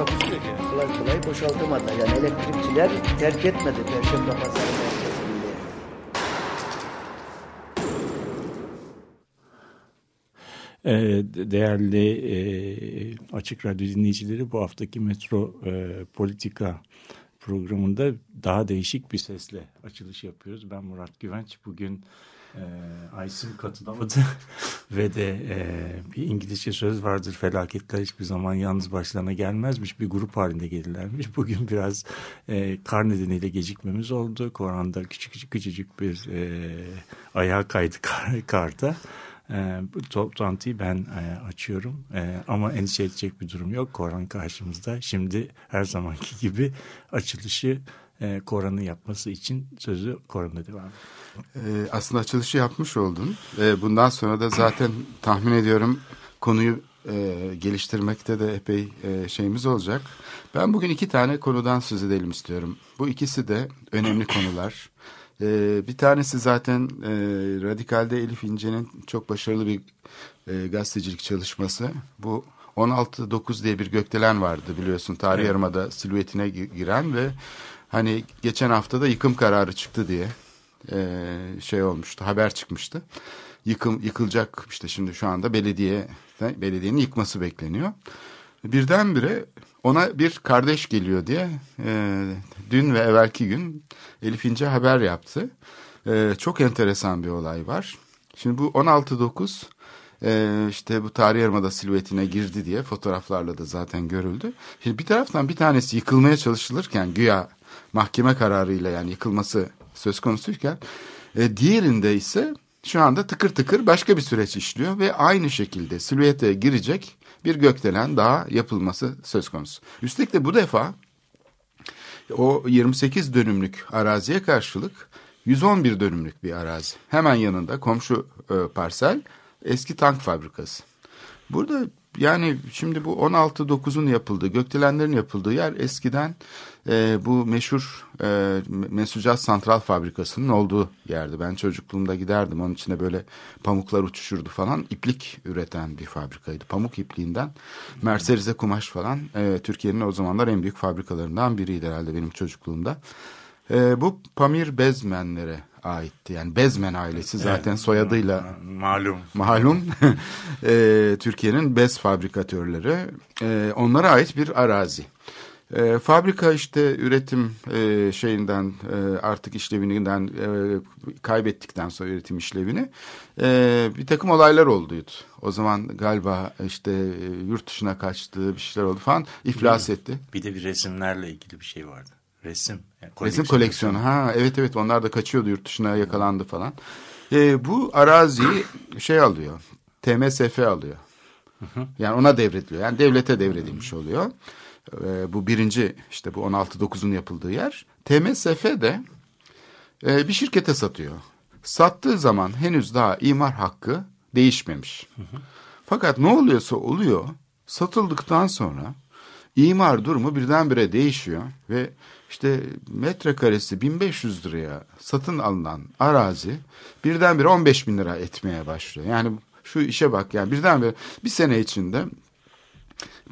Takusuyor ki. kolay kolay boşaltamadılar. Yani elektrikçiler terk etmedi Perşembe Pazarı merkezini. Ee, Değerli e, Açık Radyo dinleyicileri bu haftaki Metro e, Politika programında daha değişik bir sesle açılış yapıyoruz. Ben Murat Güvenç. Bugün e, Aysim katılamadı ve de e, bir İngilizce söz vardır felaketler hiçbir zaman yalnız başlarına gelmezmiş. Bir grup halinde gelirlermiş. Bugün biraz e, kar nedeniyle gecikmemiz oldu. Koran'da küçük küçük küçücük bir e, ayağa kaydı kar, karda. E, bu toplantıyı ben e, açıyorum E, ama endişe edecek bir durum yok. Koran karşımızda. Şimdi her zamanki gibi açılışı e, Koran'ın yapması için sözü Koran'da devam ediyor. Ee, aslında açılışı yapmış oldun. Ee, bundan sonra da zaten tahmin ediyorum konuyu e, geliştirmekte de epey e, şeyimiz olacak. Ben bugün iki tane konudan söz edelim istiyorum. Bu ikisi de önemli konular. Ee, bir tanesi zaten e, Radikal'de Elif İnce'nin çok başarılı bir e, gazetecilik çalışması. Bu 16-9 diye bir gökdelen vardı biliyorsun. Tarih Evet. Yarımada silüetine gi- giren ve hani geçen hafta da yıkım kararı çıktı diye e, şey olmuştu. Haber çıkmıştı. Yıkım yıkılacak işte şimdi şu anda belediye belediyenin yıkması bekleniyor. Birdenbire ona bir kardeş geliyor diye e, dün ve evvelki gün Elif İnce haber yaptı. E, çok enteresan bir olay var. Şimdi bu 16-9 e, işte bu tarih yarımada silüetine girdi diye fotoğraflarla da zaten görüldü. Şimdi bir taraftan bir tanesi yıkılmaya çalışılırken güya mahkeme kararıyla yani yıkılması söz konusuyken e, diğerinde ise şu anda tıkır tıkır başka bir süreç işliyor ve aynı şekilde silüete girecek bir gökdelen daha yapılması söz konusu. Üstelik de bu defa o 28 dönümlük araziye karşılık 111 dönümlük bir arazi. Hemen yanında komşu e, parsel eski tank fabrikası. Burada yani şimdi bu 16-9'un yapıldığı, gökdelenlerin yapıldığı yer eskiden e, bu meşhur e, Mesucat Santral Fabrikası'nın olduğu yerdi. Ben çocukluğumda giderdim. Onun içine böyle pamuklar uçuşurdu falan. İplik üreten bir fabrikaydı. Pamuk ipliğinden Mercerize kumaş falan e, Türkiye'nin o zamanlar en büyük fabrikalarından biriydi herhalde benim çocukluğumda. E, bu Pamir Bezmenlere aitti. Yani Bezmen ailesi zaten soyadıyla Malum. malum e, Türkiye'nin bez fabrikatörleri e, onlara ait bir arazi. E, fabrika işte üretim e, şeyinden e, artık işlevinden e, kaybettikten sonra üretim işlevini e, bir takım olaylar olduydu. O zaman galiba işte e, yurt dışına kaçtığı bir şeyler oldu falan iflas etti. Bir de bir resimlerle ilgili bir şey vardı. Resim. Yani Resim koleksiyonu. Ha evet evet onlar da kaçıyordu yurt dışına yakalandı falan. Ee, bu araziyi şey alıyor. TMSF alıyor. Yani ona devrediliyor. Yani devlete devredilmiş oluyor. Ee, bu birinci işte bu 16-9'un yapıldığı yer. TMSF de e, bir şirkete satıyor. Sattığı zaman henüz daha imar hakkı değişmemiş. Fakat ne oluyorsa oluyor satıldıktan sonra imar durumu birdenbire değişiyor ve işte metrekaresi 1500 liraya satın alınan arazi birdenbire 15 bin lira etmeye başlıyor. Yani şu işe bak yani birdenbire bir sene içinde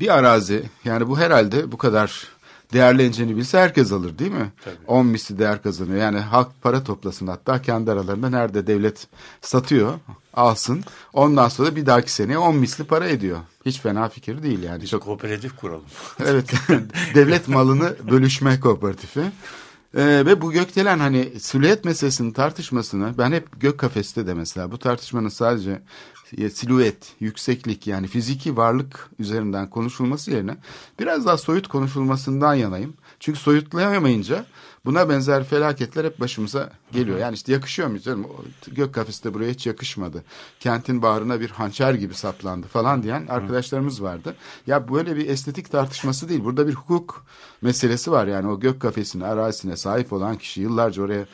bir arazi yani bu herhalde bu kadar değerleneceğini bilse herkes alır değil mi? 10 misli değer kazanıyor. Yani halk para toplasın hatta kendi aralarında nerede devlet satıyor alsın. Ondan sonra bir dahaki seneye 10 misli para ediyor. Hiç fena fikir değil yani. Biz Çok kooperatif kuralım. Evet. Devlet malını bölüşme kooperatifi. Ee, ve bu gökdelen hani silüet meselesinin tartışmasını ben hep gök kafeste de mesela bu tartışmanın sadece silüet, yükseklik yani fiziki varlık üzerinden konuşulması yerine biraz daha soyut konuşulmasından yanayım. Çünkü soyutlayamayınca Buna benzer felaketler hep başımıza geliyor. Yani işte yakışıyor mu canım? Gök kafesi de buraya hiç yakışmadı. Kentin bağrına bir hançer gibi saplandı falan diyen arkadaşlarımız vardı. Ya böyle bir estetik tartışması değil. Burada bir hukuk meselesi var. Yani o gök kafesine, arazisine sahip olan kişi yıllarca oraya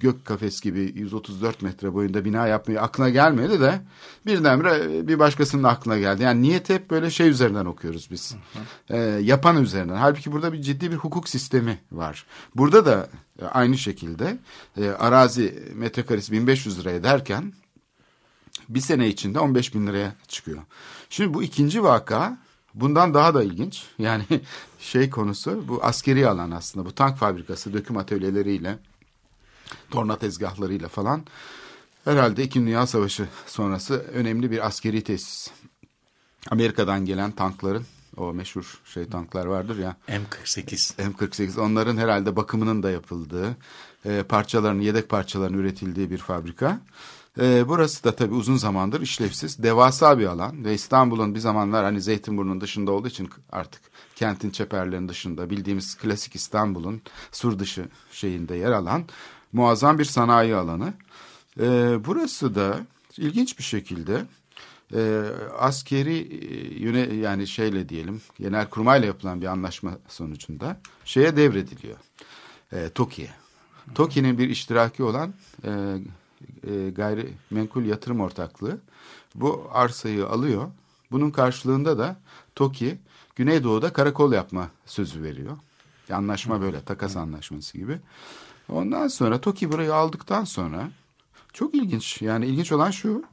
gök kafes gibi 134 metre boyunda bina yapmayı aklına gelmedi de birdenbire bir başkasının aklına geldi. Yani niyet hep böyle şey üzerinden okuyoruz biz. Ee, yapan üzerinden. Halbuki burada bir ciddi bir hukuk sistemi var. Burada da e, aynı şekilde e, arazi metrekaresi 1500 liraya derken bir sene içinde 15 bin liraya çıkıyor. Şimdi bu ikinci vaka bundan daha da ilginç. Yani şey konusu bu askeri alan aslında. Bu tank fabrikası döküm atölyeleriyle torna tezgahlarıyla falan herhalde İkinci Dünya Savaşı sonrası önemli bir askeri tesis. Amerika'dan gelen tankların o meşhur şey tanklar vardır ya M48. M48 onların herhalde bakımının da yapıldığı e, parçalarının yedek parçalarının üretildiği bir fabrika. E, burası da tabii uzun zamandır işlevsiz devasa bir alan ve İstanbul'un bir zamanlar hani Zeytinburnu'nun dışında olduğu için artık kentin çeperlerinin dışında bildiğimiz klasik İstanbul'un sur dışı şeyinde yer alan muazzam bir sanayi alanı. E, burası da ilginç bir şekilde e, askeri e, yöne yani şeyle diyelim genel kurmayla yapılan bir anlaşma sonucunda şeye devrediliyor. E, TOKİ'ye. TOKİ'nin bir iştiraki olan e, e, gayrimenkul yatırım ortaklığı bu arsayı alıyor. Bunun karşılığında da TOKİ Güneydoğu'da karakol yapma sözü veriyor. Anlaşma böyle takas anlaşması gibi. Ondan sonra TOKİ burayı aldıktan sonra çok ilginç yani ilginç olan şu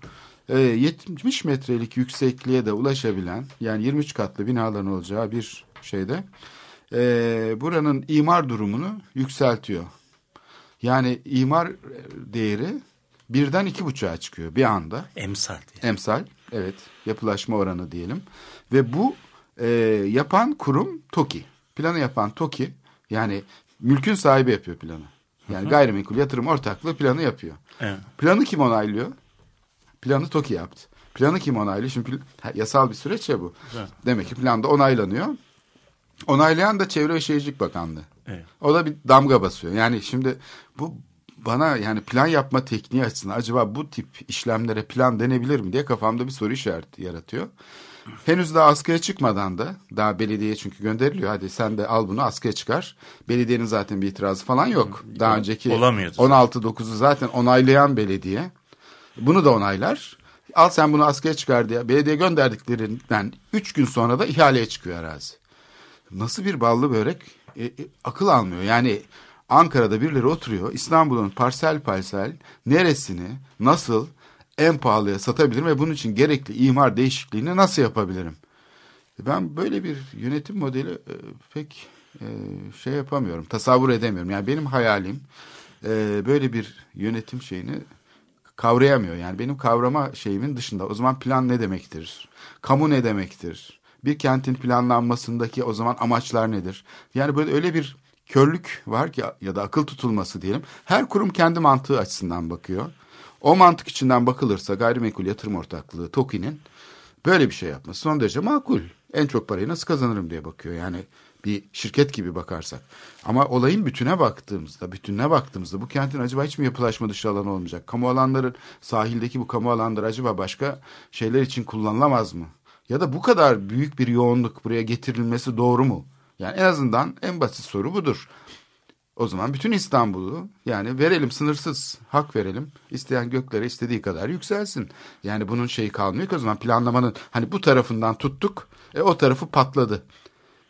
e, 70 metrelik yüksekliğe de ulaşabilen yani 23 katlı binaların olacağı bir şeyde e, buranın imar durumunu yükseltiyor. Yani imar değeri birden iki buçuğa çıkıyor bir anda. Emsal diye. Emsal evet yapılaşma oranı diyelim ve bu e, yapan kurum TOKİ. Planı yapan TOKİ yani mülkün sahibi yapıyor planı. Yani gayrimenkul yatırım ortaklığı planı yapıyor. Evet. Planı kim onaylıyor? Planı TOKİ yaptı. Planı kim onaylıyor? Şimdi yasal bir süreç ya bu. Evet. Demek ki planda onaylanıyor. Onaylayan da Çevre ve Şehircilik Bakanlığı. Evet. O da bir damga basıyor. Yani şimdi bu bana yani plan yapma tekniği açısından acaba bu tip işlemlere plan denebilir mi diye kafamda bir soru işareti yaratıyor. Henüz daha askıya çıkmadan da daha belediyeye çünkü gönderiliyor. Hadi sen de al bunu askıya çıkar. Belediyenin zaten bir itirazı falan yok. Daha önceki Olamıyordu. 16-9'u zaten onaylayan belediye. Bunu da onaylar. Al sen bunu askıya çıkar diye belediye gönderdiklerinden 3 gün sonra da ihaleye çıkıyor arazi. Nasıl bir ballı börek E, e, akıl almıyor. Yani Ankara'da birileri oturuyor. İstanbul'un parsel parsel neresini nasıl en pahalıya satabilirim ve bunun için gerekli imar değişikliğini nasıl yapabilirim? Ben böyle bir yönetim modeli e, pek e, şey yapamıyorum, tasavvur edemiyorum. Yani benim hayalim e, böyle bir yönetim şeyini kavrayamıyor. Yani benim kavrama şeyimin dışında. O zaman plan ne demektir? Kamu ne demektir? Bir kentin planlanmasındaki o zaman amaçlar nedir? Yani böyle öyle bir körlük var ki ya da akıl tutulması diyelim. Her kurum kendi mantığı açısından bakıyor. O mantık içinden bakılırsa gayrimenkul yatırım ortaklığı TOKİ'nin böyle bir şey yapması son derece makul. En çok parayı nasıl kazanırım diye bakıyor. Yani bir şirket gibi bakarsak. Ama olayın bütüne baktığımızda, bütününe baktığımızda bu kentin acaba hiç mi yapılaşma dışı alanı olmayacak? Kamu alanların, sahildeki bu kamu alanları acaba başka şeyler için kullanılamaz mı? Ya da bu kadar büyük bir yoğunluk buraya getirilmesi doğru mu? Yani en azından en basit soru budur. O zaman bütün İstanbul'u yani verelim sınırsız hak verelim. İsteyen göklere istediği kadar yükselsin. Yani bunun şeyi kalmıyor ki o zaman planlamanın hani bu tarafından tuttuk e, o tarafı patladı.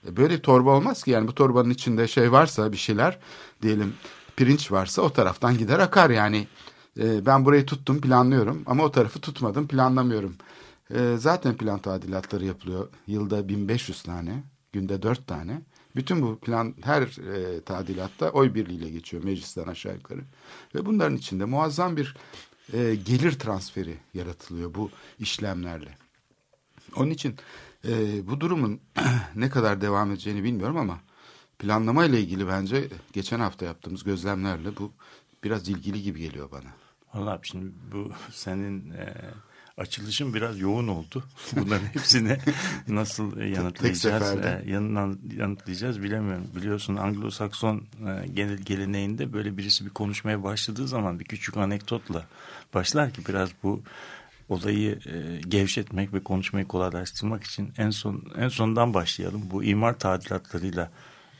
E, böyle torba olmaz ki yani bu torbanın içinde şey varsa bir şeyler diyelim pirinç varsa o taraftan gider akar yani. E, ben burayı tuttum planlıyorum ama o tarafı tutmadım planlamıyorum. E, zaten plan tadilatları yapılıyor yılda 1500 tane günde 4 tane. Bütün bu plan her e, tadilatta oy birliğiyle geçiyor meclisten aşağı yukarı. Ve bunların içinde muazzam bir e, gelir transferi yaratılıyor bu işlemlerle. Onun için e, bu durumun ne kadar devam edeceğini bilmiyorum ama planlama ile ilgili bence geçen hafta yaptığımız gözlemlerle bu biraz ilgili gibi geliyor bana. Vallahi şimdi bu senin e, açılışım biraz yoğun oldu. Bunların hepsini nasıl yanıtlayacağız, seferde. e, yanından yanıtlayacağız bilemiyorum. Biliyorsun Anglo-Sakson e, genel geleneğinde böyle birisi bir konuşmaya başladığı zaman bir küçük anekdotla başlar ki biraz bu olayı e, gevşetmek ve konuşmayı kolaylaştırmak için en son en sondan başlayalım. Bu imar tadilatlarıyla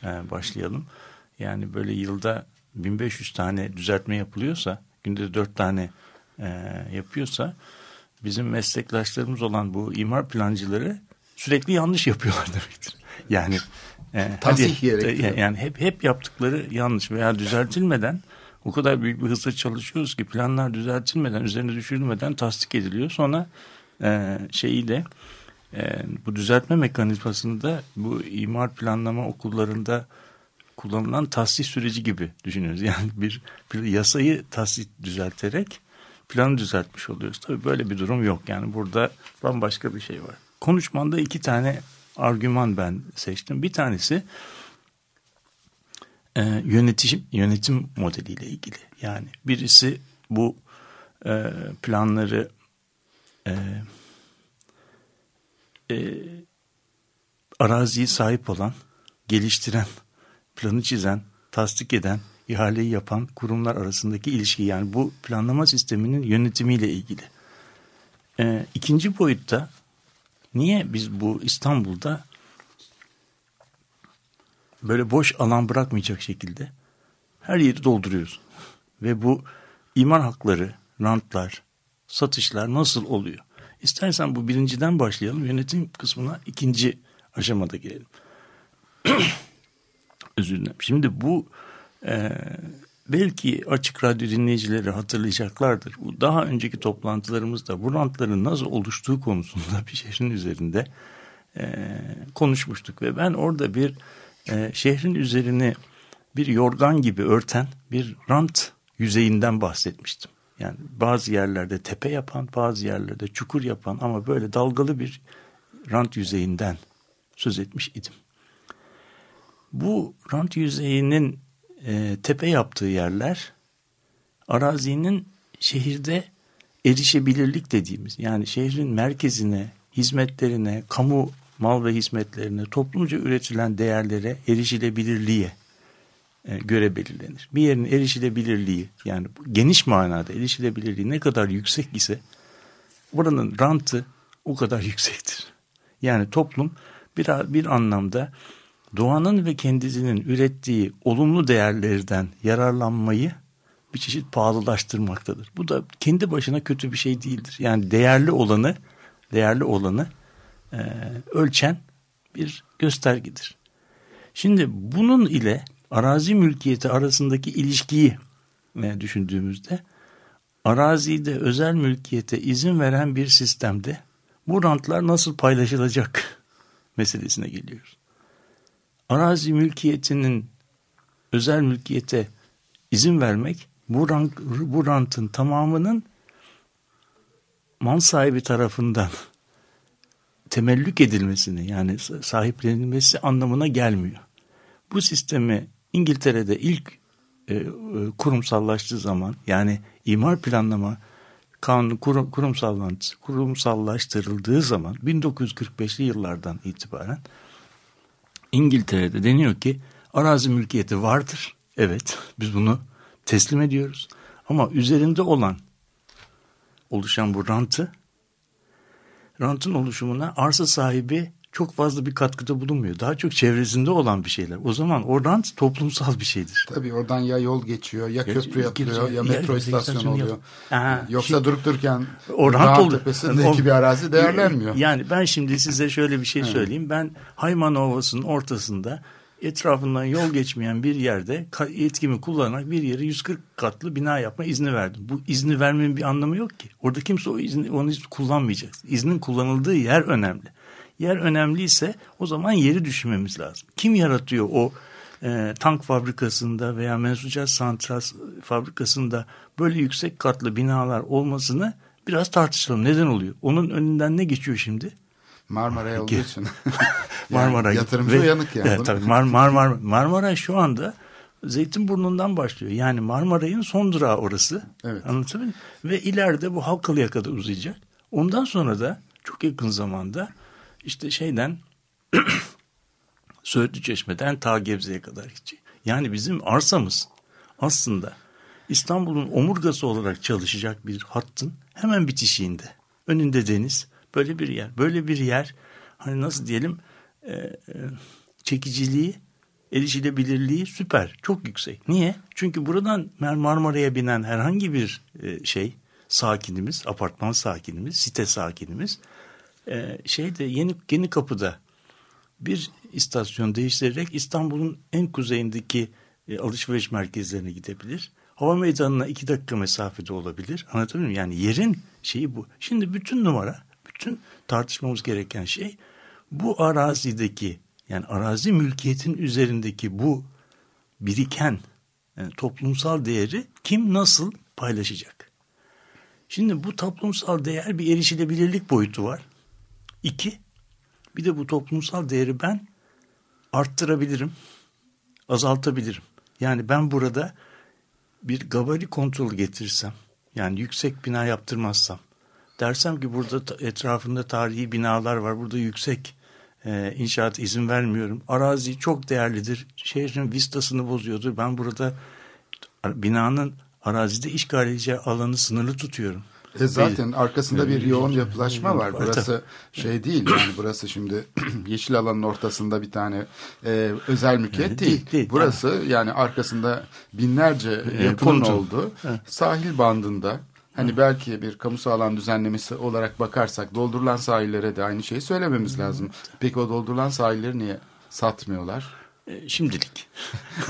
e, başlayalım. Yani böyle yılda 1500 tane düzeltme yapılıyorsa, günde 4 tane e, yapıyorsa bizim meslektaşlarımız olan bu imar plancıları sürekli yanlış yapıyorlar demektir. Yani e, Tasih hadi, e, yani hep hep yaptıkları yanlış veya düzeltilmeden o kadar büyük bir hızla çalışıyoruz ki planlar düzeltilmeden, üzerine düşürülmeden tasdik ediliyor. Sonra e, şeyiyle e, bu düzeltme mekanizmasını da bu imar planlama okullarında kullanılan tasdik süreci gibi düşünüyoruz. Yani bir, bir yasayı tasdik düzelterek planı düzeltmiş oluyoruz. Tabii böyle bir durum yok. Yani burada bambaşka bir şey var. Konuşmanda iki tane argüman ben seçtim. Bir tanesi e, yönetim yönetim modeliyle ilgili. Yani birisi bu e, planları e, e, araziyi sahip olan, geliştiren, planı çizen, tasdik eden, ihaleyi yapan kurumlar arasındaki ilişki. Yani bu planlama sisteminin yönetimiyle ilgili. E, ikinci boyutta niye biz bu İstanbul'da böyle boş alan bırakmayacak şekilde her yeri dolduruyoruz. Ve bu imar hakları, rantlar, satışlar nasıl oluyor? İstersen bu birinciden başlayalım. Yönetim kısmına ikinci aşamada girelim. Özür dilerim. Şimdi bu e, belki açık radyo dinleyicileri hatırlayacaklardır. Bu daha önceki toplantılarımızda bu rantların nasıl oluştuğu konusunda bir şehrin üzerinde e, konuşmuştuk. Ve ben orada bir e, şehrin üzerini bir yorgan gibi örten bir rant yüzeyinden bahsetmiştim. Yani bazı yerlerde tepe yapan, bazı yerlerde çukur yapan ama böyle dalgalı bir rant yüzeyinden söz etmiş idim. Bu rant yüzeyinin e, tepe yaptığı yerler arazinin şehirde erişebilirlik dediğimiz yani şehrin merkezine, hizmetlerine, kamu mal ve hizmetlerine, toplumca üretilen değerlere erişilebilirliğe e, göre belirlenir. Bir yerin erişilebilirliği yani geniş manada erişilebilirliği ne kadar yüksek ise buranın rantı o kadar yüksektir. Yani toplum bir, bir anlamda doğanın ve kendisinin ürettiği olumlu değerlerden yararlanmayı bir çeşit pahalılaştırmaktadır. Bu da kendi başına kötü bir şey değildir. Yani değerli olanı, değerli olanı e, ölçen bir göstergedir. Şimdi bunun ile arazi mülkiyeti arasındaki ilişkiyi e, düşündüğümüzde arazide özel mülkiyete izin veren bir sistemde bu rantlar nasıl paylaşılacak meselesine geliyoruz. Arazi mülkiyetinin özel mülkiyete izin vermek bu, rant, bu rantın tamamının mal sahibi tarafından temellük edilmesini yani sahiplenilmesi anlamına gelmiyor. Bu sistemi İngiltere'de ilk e, e, kurumsallaştığı zaman yani imar planlama kanunu kurum, kurumsallaştırıldığı zaman 1945'li yıllardan itibaren İngiltere'de deniyor ki arazi mülkiyeti vardır. Evet biz bunu teslim ediyoruz. Ama üzerinde olan oluşan bu rantı rantın oluşumuna arsa sahibi çok fazla bir katkıda bulunmuyor. Daha çok çevresinde olan bir şeyler. O zaman o rant toplumsal bir şeydir. Tabii oradan ya yol geçiyor, ya köprü yapılıyor, geçiyor, ya metro ya istasyonu oluyor. Aha, Yoksa şimdi, durup dururken o rant dağ oluyor. tepesindeki O- bir arazi değerlenmiyor. Yani ben şimdi size şöyle bir şey söyleyeyim. Ben Hayman Ovası'nın ortasında etrafından yol geçmeyen bir yerde yetkimi kullanarak bir yere 140 katlı bina yapma izni verdim. Bu izni vermenin bir anlamı yok ki. Orada kimse o izni, onu izni kullanmayacak. İznin kullanıldığı yer önemli. Yer önemliyse o zaman yeri düşünmemiz lazım. Kim yaratıyor o e, tank fabrikasında veya mensucat santral fabrikasında böyle yüksek katlı binalar olmasını biraz tartışalım. Neden oluyor? Onun önünden ne geçiyor şimdi? Marmara'ya olduğu için. Yani Marmara. Yatırımcı Ve- uyanık yani. Evet, tabii Mar Mar Mar Marmara şu anda Zeytinburnu'ndan başlıyor. Yani Marmaray'ın son durağı orası. Evet. Anlatabiliyor muyum? Ve ileride bu Halkalı'ya kadar uzayacak. Ondan sonra da çok yakın zamanda işte şeyden Söğütlü Çeşme'den ta Gebze'ye kadar gidecek. Yani bizim arsamız aslında İstanbul'un omurgası olarak çalışacak bir hattın hemen bitişiğinde. Önünde deniz. Böyle bir yer. Böyle bir yer hani nasıl diyelim e, e, çekiciliği, erişilebilirliği süper. Çok yüksek. Niye? Çünkü buradan Marmara'ya binen herhangi bir e, şey sakinimiz, apartman sakinimiz, site sakinimiz e, şeyde yeni yeni kapıda bir istasyon değiştirerek İstanbul'un en kuzeyindeki e, alışveriş merkezlerine gidebilir. Hava meydanına iki dakika mesafede olabilir. Anlatabiliyor muyum? Yani yerin şeyi bu. Şimdi bütün numara, bütün tartışmamız gereken şey bu arazideki yani arazi mülkiyetin üzerindeki bu biriken yani toplumsal değeri kim nasıl paylaşacak? Şimdi bu toplumsal değer bir erişilebilirlik boyutu var. İki, bir de bu toplumsal değeri ben arttırabilirim, azaltabilirim. Yani ben burada bir gabari kontrolü getirirsem, yani yüksek bina yaptırmazsam, dersem ki burada etrafında tarihi binalar var, burada yüksek e, inşaat izin vermiyorum. Arazi çok değerlidir, şehrin vistasını bozuyordur. Ben burada binanın arazide işgal edeceği alanı sınırlı tutuyorum. E zaten arkasında bir yoğun yapılaşma var. Burası şey değil yani burası şimdi yeşil alanın ortasında bir tane e, özel mülkiyet değil. değil. Burası yani arkasında binlerce yapının olduğu sahil bandında Hani belki bir kamusal alan düzenlemesi olarak bakarsak doldurulan sahillere de aynı şeyi söylememiz lazım. Peki o doldurulan sahilleri niye satmıyorlar? E, şimdilik.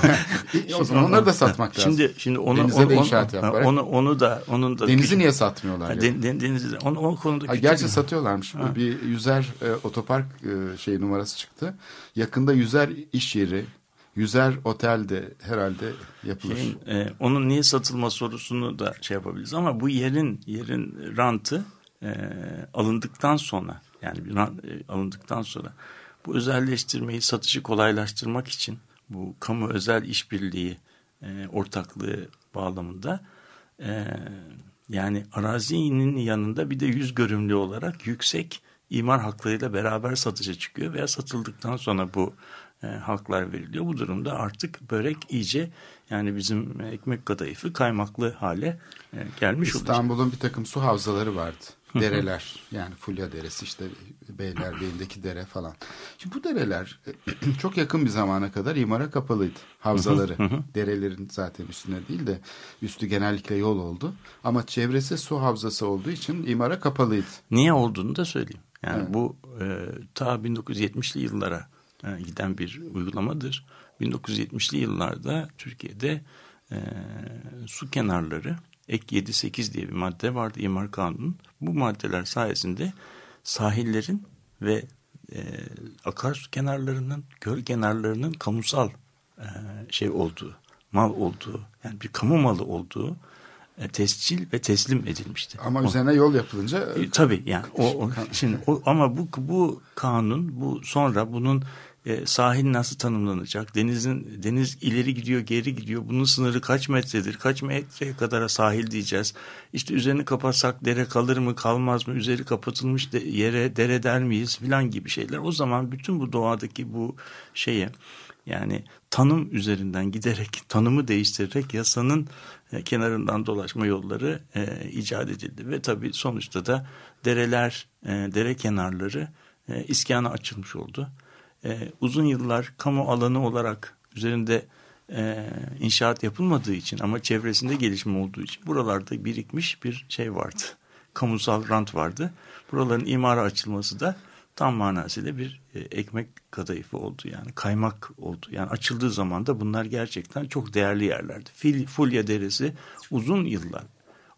o zaman onları da satmak lazım. Şimdi şimdi onu Denize onu, de inşaat onu, yaparak. Onu onu da onun da Denizi niye satmıyorlar? Yani? Den, den, denizi onu o konuda ha, gerçi satıyorlarmış. Ha. Bir yüzer e, otopark e, şey numarası çıktı. Yakında yüzer iş yeri, yüzer otel de herhalde yapılır. Şeyin, e, onun niye satılma sorusunu da şey yapabiliriz ama bu yerin yerin rantı e, alındıktan sonra yani bir rant, e, alındıktan sonra bu özelleştirmeyi satışı kolaylaştırmak için bu kamu özel işbirliği e, ortaklığı bağlamında e, yani arazinin yanında bir de yüz görümlü olarak yüksek imar haklarıyla beraber satışa çıkıyor veya satıldıktan sonra bu e, haklar veriliyor. Bu durumda artık börek iyice yani bizim ekmek kadayıfı kaymaklı hale e, gelmiş. İstanbul'un bir takım su havzaları vardı. Dereler yani Fulya Deresi işte Beylerbeyi'ndeki dere falan. Şimdi bu dereler çok yakın bir zamana kadar imara kapalıydı. Havzaları derelerin zaten üstüne değil de üstü genellikle yol oldu. Ama çevresi su havzası olduğu için imara kapalıydı. Niye olduğunu da söyleyeyim. Yani evet. bu e, ta 1970'li yıllara e, giden bir uygulamadır. 1970'li yıllarda Türkiye'de e, su kenarları ek 7-8 diye bir madde vardı imar kanunun. Bu maddeler sayesinde sahillerin ve e, akarsu kenarlarının, göl kenarlarının kamusal e, şey olduğu, mal olduğu, yani bir kamu malı olduğu e, tescil ve teslim edilmişti. Ama o, üzerine yol yapılınca e, tabii yani o, o şimdi o, ama bu bu kanun bu sonra bunun e, sahil nasıl tanımlanacak? Denizin deniz ileri gidiyor, geri gidiyor. Bunun sınırı kaç metredir? Kaç metreye kadar sahil diyeceğiz? İşte üzerini kapatsak dere kalır mı, kalmaz mı? Üzeri kapatılmış de, yere dere der miyiz filan gibi şeyler. O zaman bütün bu doğadaki bu şeye yani tanım üzerinden giderek, tanımı değiştirerek yasanın e, kenarından dolaşma yolları e, icat edildi ve tabii sonuçta da dereler, e, dere kenarları e, iskana açılmış oldu e, uzun yıllar kamu alanı olarak üzerinde e, inşaat yapılmadığı için ama çevresinde gelişme olduğu için buralarda birikmiş bir şey vardı. Kamusal rant vardı. Buraların imara açılması da tam manasıyla bir e, ekmek kadayıfı oldu yani kaymak oldu. Yani açıldığı zaman da bunlar gerçekten çok değerli yerlerdi. Fil, Fulya Deresi uzun yıllar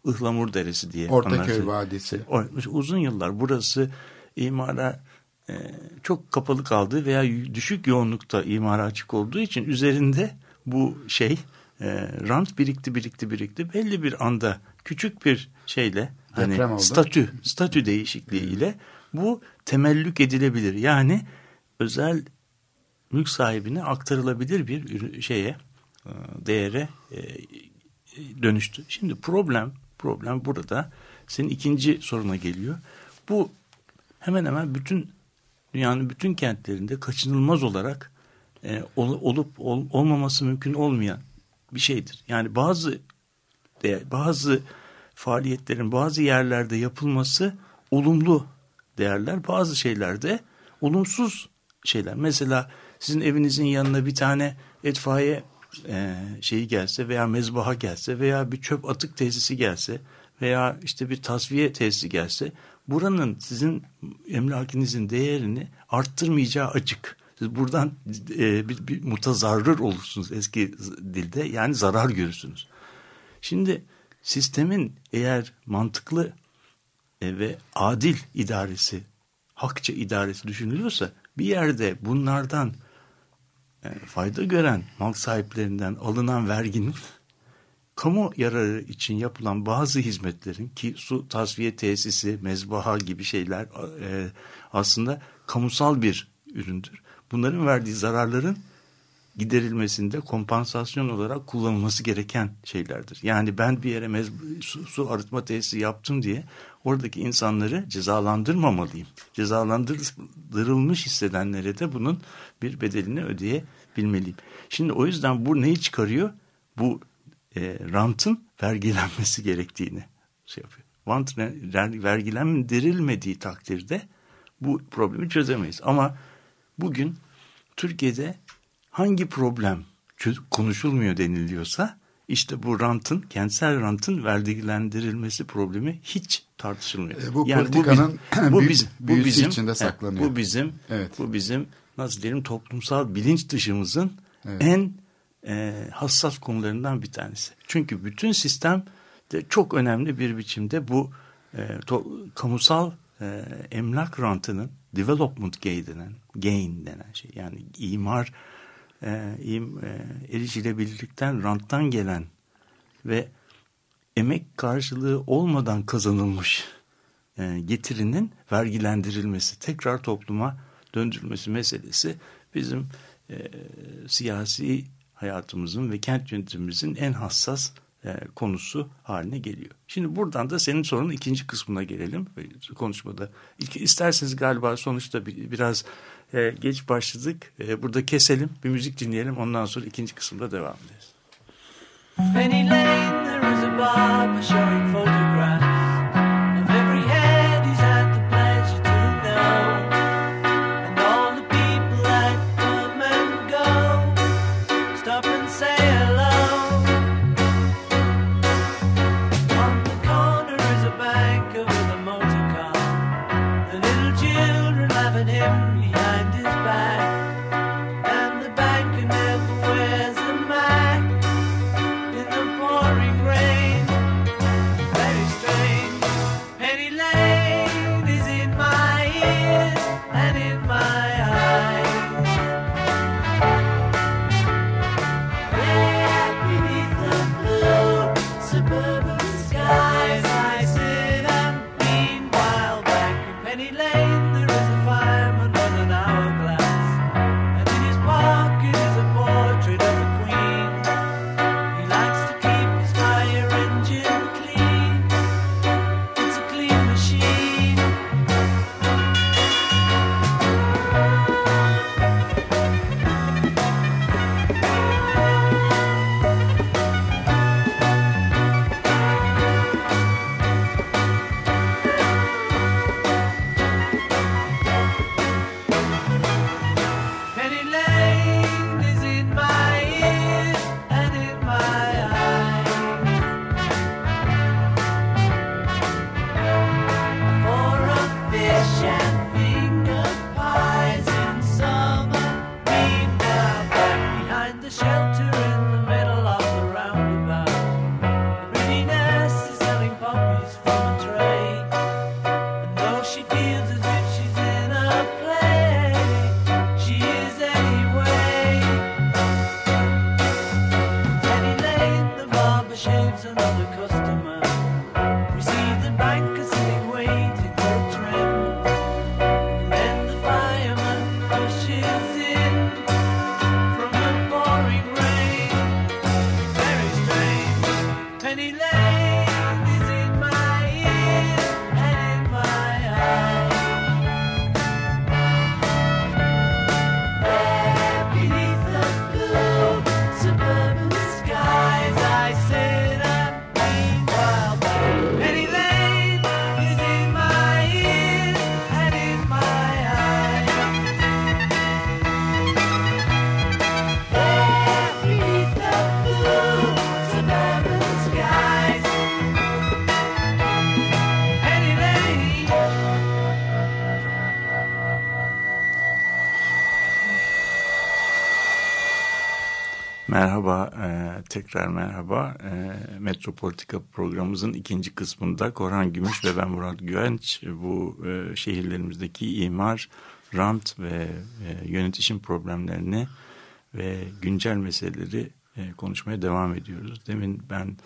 Ihlamur Deresi diye. Ortaköy Vadisi. Uzun yıllar burası imara çok kapalı kaldığı veya düşük yoğunlukta imara açık olduğu için üzerinde bu şey e, rant birikti birikti birikti belli bir anda küçük bir şeyle hani statü statü değişikliğiyle bu temellük edilebilir. Yani özel mülk sahibine aktarılabilir bir şeye e, değere dönüştü. Şimdi problem problem burada senin ikinci soruna geliyor. Bu hemen hemen bütün dünyanın bütün kentlerinde kaçınılmaz olarak e, ol, olup ol, olmaması mümkün olmayan bir şeydir. Yani bazı de, bazı faaliyetlerin bazı yerlerde yapılması olumlu değerler, bazı şeylerde olumsuz şeyler. Mesela sizin evinizin yanına bir tane etfaiye e, şeyi gelse veya mezbaha gelse veya bir çöp atık tesisi gelse veya işte bir tasfiye tesisi gelse buranın sizin emlakinizin değerini arttırmayacağı açık. Siz buradan e, bir, bir mutazarrır olursunuz eski dilde yani zarar görürsünüz. Şimdi sistemin eğer mantıklı e, ve adil idaresi, hakça idaresi düşünülüyorsa bir yerde bunlardan e, fayda gören mal sahiplerinden alınan verginin kamu yararı için yapılan bazı hizmetlerin ki su tasfiye tesisi, mezbaha gibi şeyler e, aslında kamusal bir üründür. Bunların verdiği zararların giderilmesinde kompansasyon olarak kullanılması gereken şeylerdir. Yani ben bir yere su, su arıtma tesisi yaptım diye oradaki insanları cezalandırmamalıyım. Cezalandırılmış hissedenlere de bunun bir bedelini ödeyebilmeliyim. Şimdi o yüzden bu neyi çıkarıyor? Bu e, rantın vergilenmesi gerektiğini şey yapıyor. Rant vergilendirilmediği takdirde bu problemi çözemeyiz. Ama bugün Türkiye'de hangi problem konuşulmuyor deniliyorsa işte bu rantın, kentsel rantın vergilendirilmesi problemi hiç tartışılmıyor. E, bu yani politikanın bu, bu, bizim, bu bizim içinde saklanıyor. Bu bizim, evet. bu bizim nasıl diyelim toplumsal bilinç dışımızın evet. en e, hassas konularından bir tanesi. Çünkü bütün sistem de çok önemli bir biçimde bu e, to, kamusal e, emlak rantının development gain denen, gain denen şey yani imar e, im, e, erişilebilirlikten ranttan gelen ve emek karşılığı olmadan kazanılmış e, getirinin vergilendirilmesi, tekrar topluma döndürülmesi meselesi bizim e, siyasi hayatımızın ve kent yönetimimizin en hassas e, konusu haline geliyor. Şimdi buradan da senin sorunun ikinci kısmına gelelim konuşmada. İlk, isterseniz galiba sonuçta bir, biraz e, geç başladık. E, burada keselim, bir müzik dinleyelim. Ondan sonra ikinci kısımda devam ederiz. Penny Lane, there is a barber showing photographs. Merhaba, e, tekrar merhaba. E, Metropolitika programımızın ikinci kısmında Korhan Gümüş ve ben Murat Güvenç bu e, şehirlerimizdeki imar, rant ve e, yönetişim problemlerini ve güncel meseleleri e, konuşmaya devam ediyoruz. Demin ben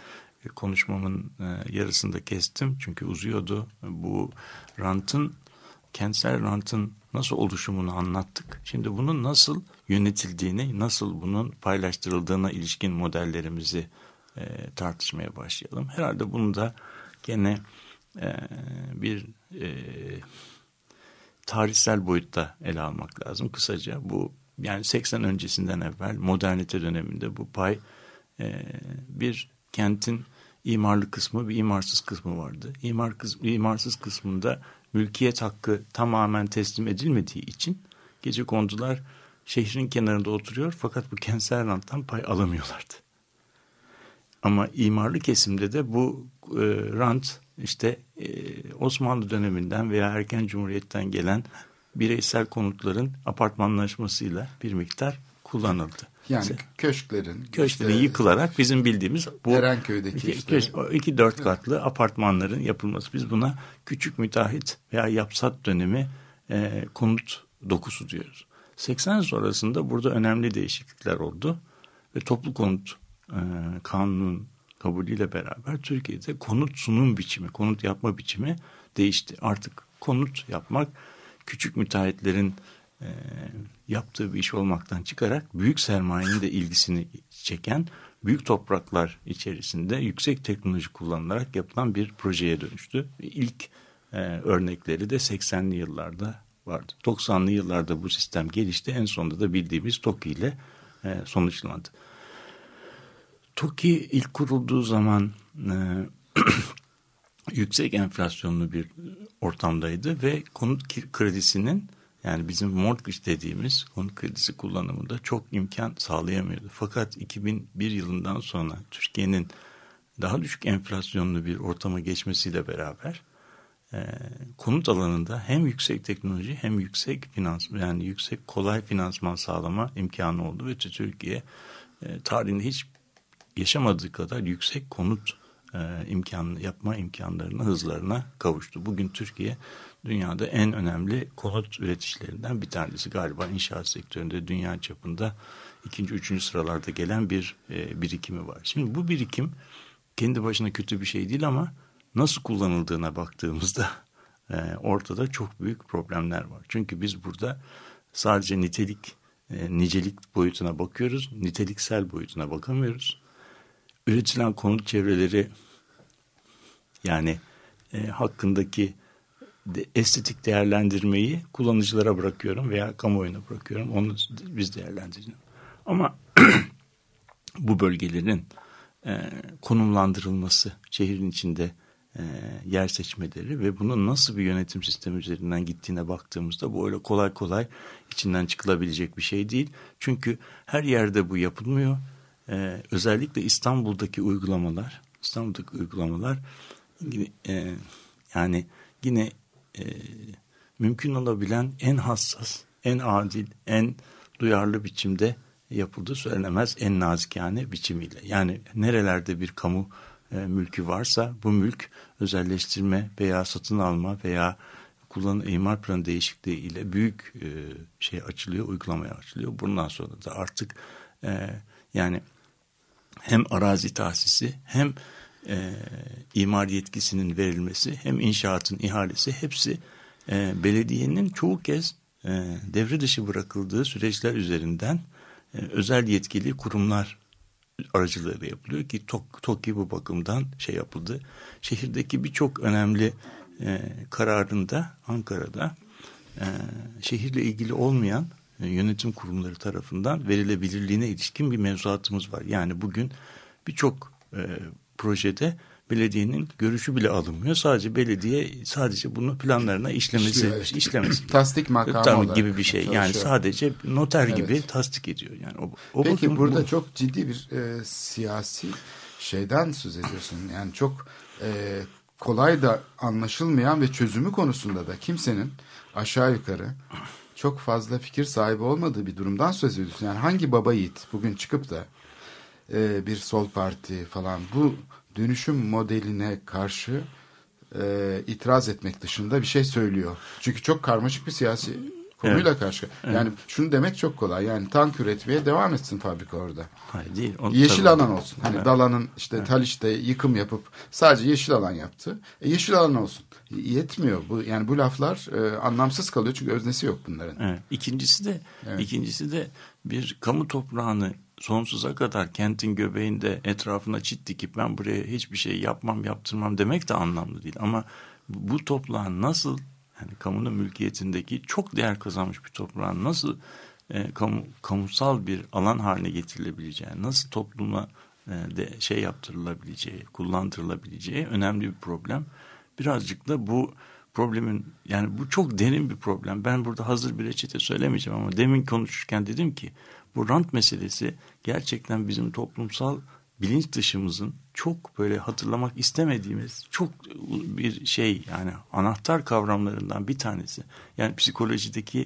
e, konuşmamın e, yarısında kestim çünkü uzuyordu. Bu rantın, kentsel rantın nasıl oluşumunu anlattık. Şimdi bunun nasıl yönetildiğini, nasıl bunun paylaştırıldığına ilişkin modellerimizi e, tartışmaya başlayalım. Herhalde bunu da gene e, bir e, tarihsel boyutta ele almak lazım. Kısaca bu yani 80 öncesinden evvel modernite döneminde bu pay e, bir kentin imarlı kısmı bir imarsız kısmı vardı. İmar kısmı, imarsız kısmında mülkiyet hakkı tamamen teslim edilmediği için gece kondular şehrin kenarında oturuyor fakat bu kentsel ranttan pay alamıyorlardı. Ama imarlı kesimde de bu e, rant işte e, Osmanlı döneminden veya erken cumhuriyetten gelen bireysel konutların apartmanlaşmasıyla bir miktar kullanıldı. Yani işte, köşklerin. Köşklerin işte, yıkılarak bizim bildiğimiz bu Erenköy'deki iki. Köşk, iki dört katlı apartmanların yapılması. Biz buna küçük müteahhit veya yapsat dönemi e, konut dokusu diyoruz. 80 sonrasında burada önemli değişiklikler oldu ve toplu konut e, kanunun kabulüyle beraber Türkiye'de konut sunum biçimi, konut yapma biçimi değişti. Artık konut yapmak küçük müteahhitlerin e, yaptığı bir iş olmaktan çıkarak büyük sermayenin de ilgisini çeken büyük topraklar içerisinde yüksek teknoloji kullanılarak yapılan bir projeye dönüştü. İlk e, örnekleri de 80'li yıllarda vardı. 90'lı yıllarda bu sistem gelişti. En sonunda da bildiğimiz TOKİ ile e, sonuçlandı. TOKİ ilk kurulduğu zaman e, yüksek enflasyonlu bir ortamdaydı ve konut kredisinin yani bizim mortgage dediğimiz konut kredisi kullanımında çok imkan sağlayamıyordu. Fakat 2001 yılından sonra Türkiye'nin daha düşük enflasyonlu bir ortama geçmesiyle beraber konut alanında hem yüksek teknoloji hem yüksek finans yani yüksek kolay finansman sağlama imkanı oldu ve Türkiye e, tarihinde hiç yaşamadığı kadar yüksek konut e, imkan yapma imkanlarına hızlarına kavuştu. Bugün Türkiye dünyada en önemli konut üreticilerinden bir tanesi galiba inşaat sektöründe dünya çapında ikinci, üçüncü sıralarda gelen bir e, birikimi var. Şimdi bu birikim kendi başına kötü bir şey değil ama nasıl kullanıldığına baktığımızda e, ortada çok büyük problemler var. Çünkü biz burada sadece nitelik, e, nicelik boyutuna bakıyoruz, niteliksel boyutuna bakamıyoruz. Üretilen konut çevreleri yani e, hakkındaki de, estetik değerlendirmeyi kullanıcılara bırakıyorum veya kamuoyuna bırakıyorum. Onu biz değerlendirelim. Ama bu bölgelerin e, konumlandırılması şehrin içinde e, yer seçmeleri ve bunun nasıl bir yönetim sistemi üzerinden gittiğine baktığımızda bu öyle kolay kolay içinden çıkılabilecek bir şey değil. Çünkü her yerde bu yapılmıyor. E, özellikle İstanbul'daki uygulamalar, İstanbul'daki uygulamalar e, yani yine e, mümkün olabilen en hassas, en adil, en duyarlı biçimde yapıldığı söylenemez en nazikane biçimiyle. Yani nerelerde bir kamu e, mülkü varsa bu mülk özelleştirme veya satın alma veya kullanım imar planı değişikliği ile büyük e, şey açılıyor, uygulamaya açılıyor. Bundan sonra da artık e, yani hem arazi tahsisi hem e, imar yetkisinin verilmesi hem inşaatın ihalesi hepsi e, belediyenin çoğu kez e, devre dışı bırakıldığı süreçler üzerinden e, özel yetkili kurumlar aracılığıyla yapılıyor ki TOK, bu bakımdan şey yapıldı. Şehirdeki birçok önemli e, kararında Ankara'da e, şehirle ilgili olmayan e, yönetim kurumları tarafından verilebilirliğine ilişkin bir mevzuatımız var. Yani bugün birçok e, projede belediyenin görüşü bile alınmıyor. Sadece belediye sadece bunu planlarına işlemesi, evet. işlemesi. tasdik makamı gibi bir şey. Yani sadece noter evet. gibi tasdik ediyor. Yani o, o Peki bakım, burada bu... çok ciddi bir e, siyasi şeyden söz ediyorsun. Yani çok e, kolay da anlaşılmayan ve çözümü konusunda da kimsenin aşağı yukarı çok fazla fikir sahibi olmadığı bir durumdan söz ediyorsun. Yani hangi baba yiğit bugün çıkıp da e, bir sol parti falan bu dönüşüm modeline karşı e, itiraz etmek dışında bir şey söylüyor. Çünkü çok karmaşık bir siyasi konuyla karşı. Yani şunu demek çok kolay. Yani tank üretmeye devam etsin fabrika orada. Hayır değil. Onu Yeşil alan olsun. Hani Evet. Dalan'ın işte Haliç'te yıkım yapıp sadece yeşil alan yaptı. E, yeşil alan olsun. Yetmiyor. Bu yani bu laflar e, anlamsız kalıyor çünkü öznesi yok bunların. Evet. İkincisi de Evet. ikincisi de bir kamu toprağını sonsuza kadar kentin göbeğinde etrafına çit dikip ben buraya hiçbir şey yapmam yaptırmam demek de anlamlı değil. Ama bu toprağın nasıl yani kamunun mülkiyetindeki çok değer kazanmış bir toprağın nasıl e, kamu, kamusal bir alan haline getirilebileceği, nasıl topluma e, de şey yaptırılabileceği, kullandırılabileceği önemli bir problem. Birazcık da bu problemin yani bu çok derin bir problem. Ben burada hazır bir reçete söylemeyeceğim ama demin konuşurken dedim ki bu rant meselesi gerçekten bizim toplumsal bilinç dışımızın çok böyle hatırlamak istemediğimiz çok bir şey yani anahtar kavramlarından bir tanesi. Yani psikolojideki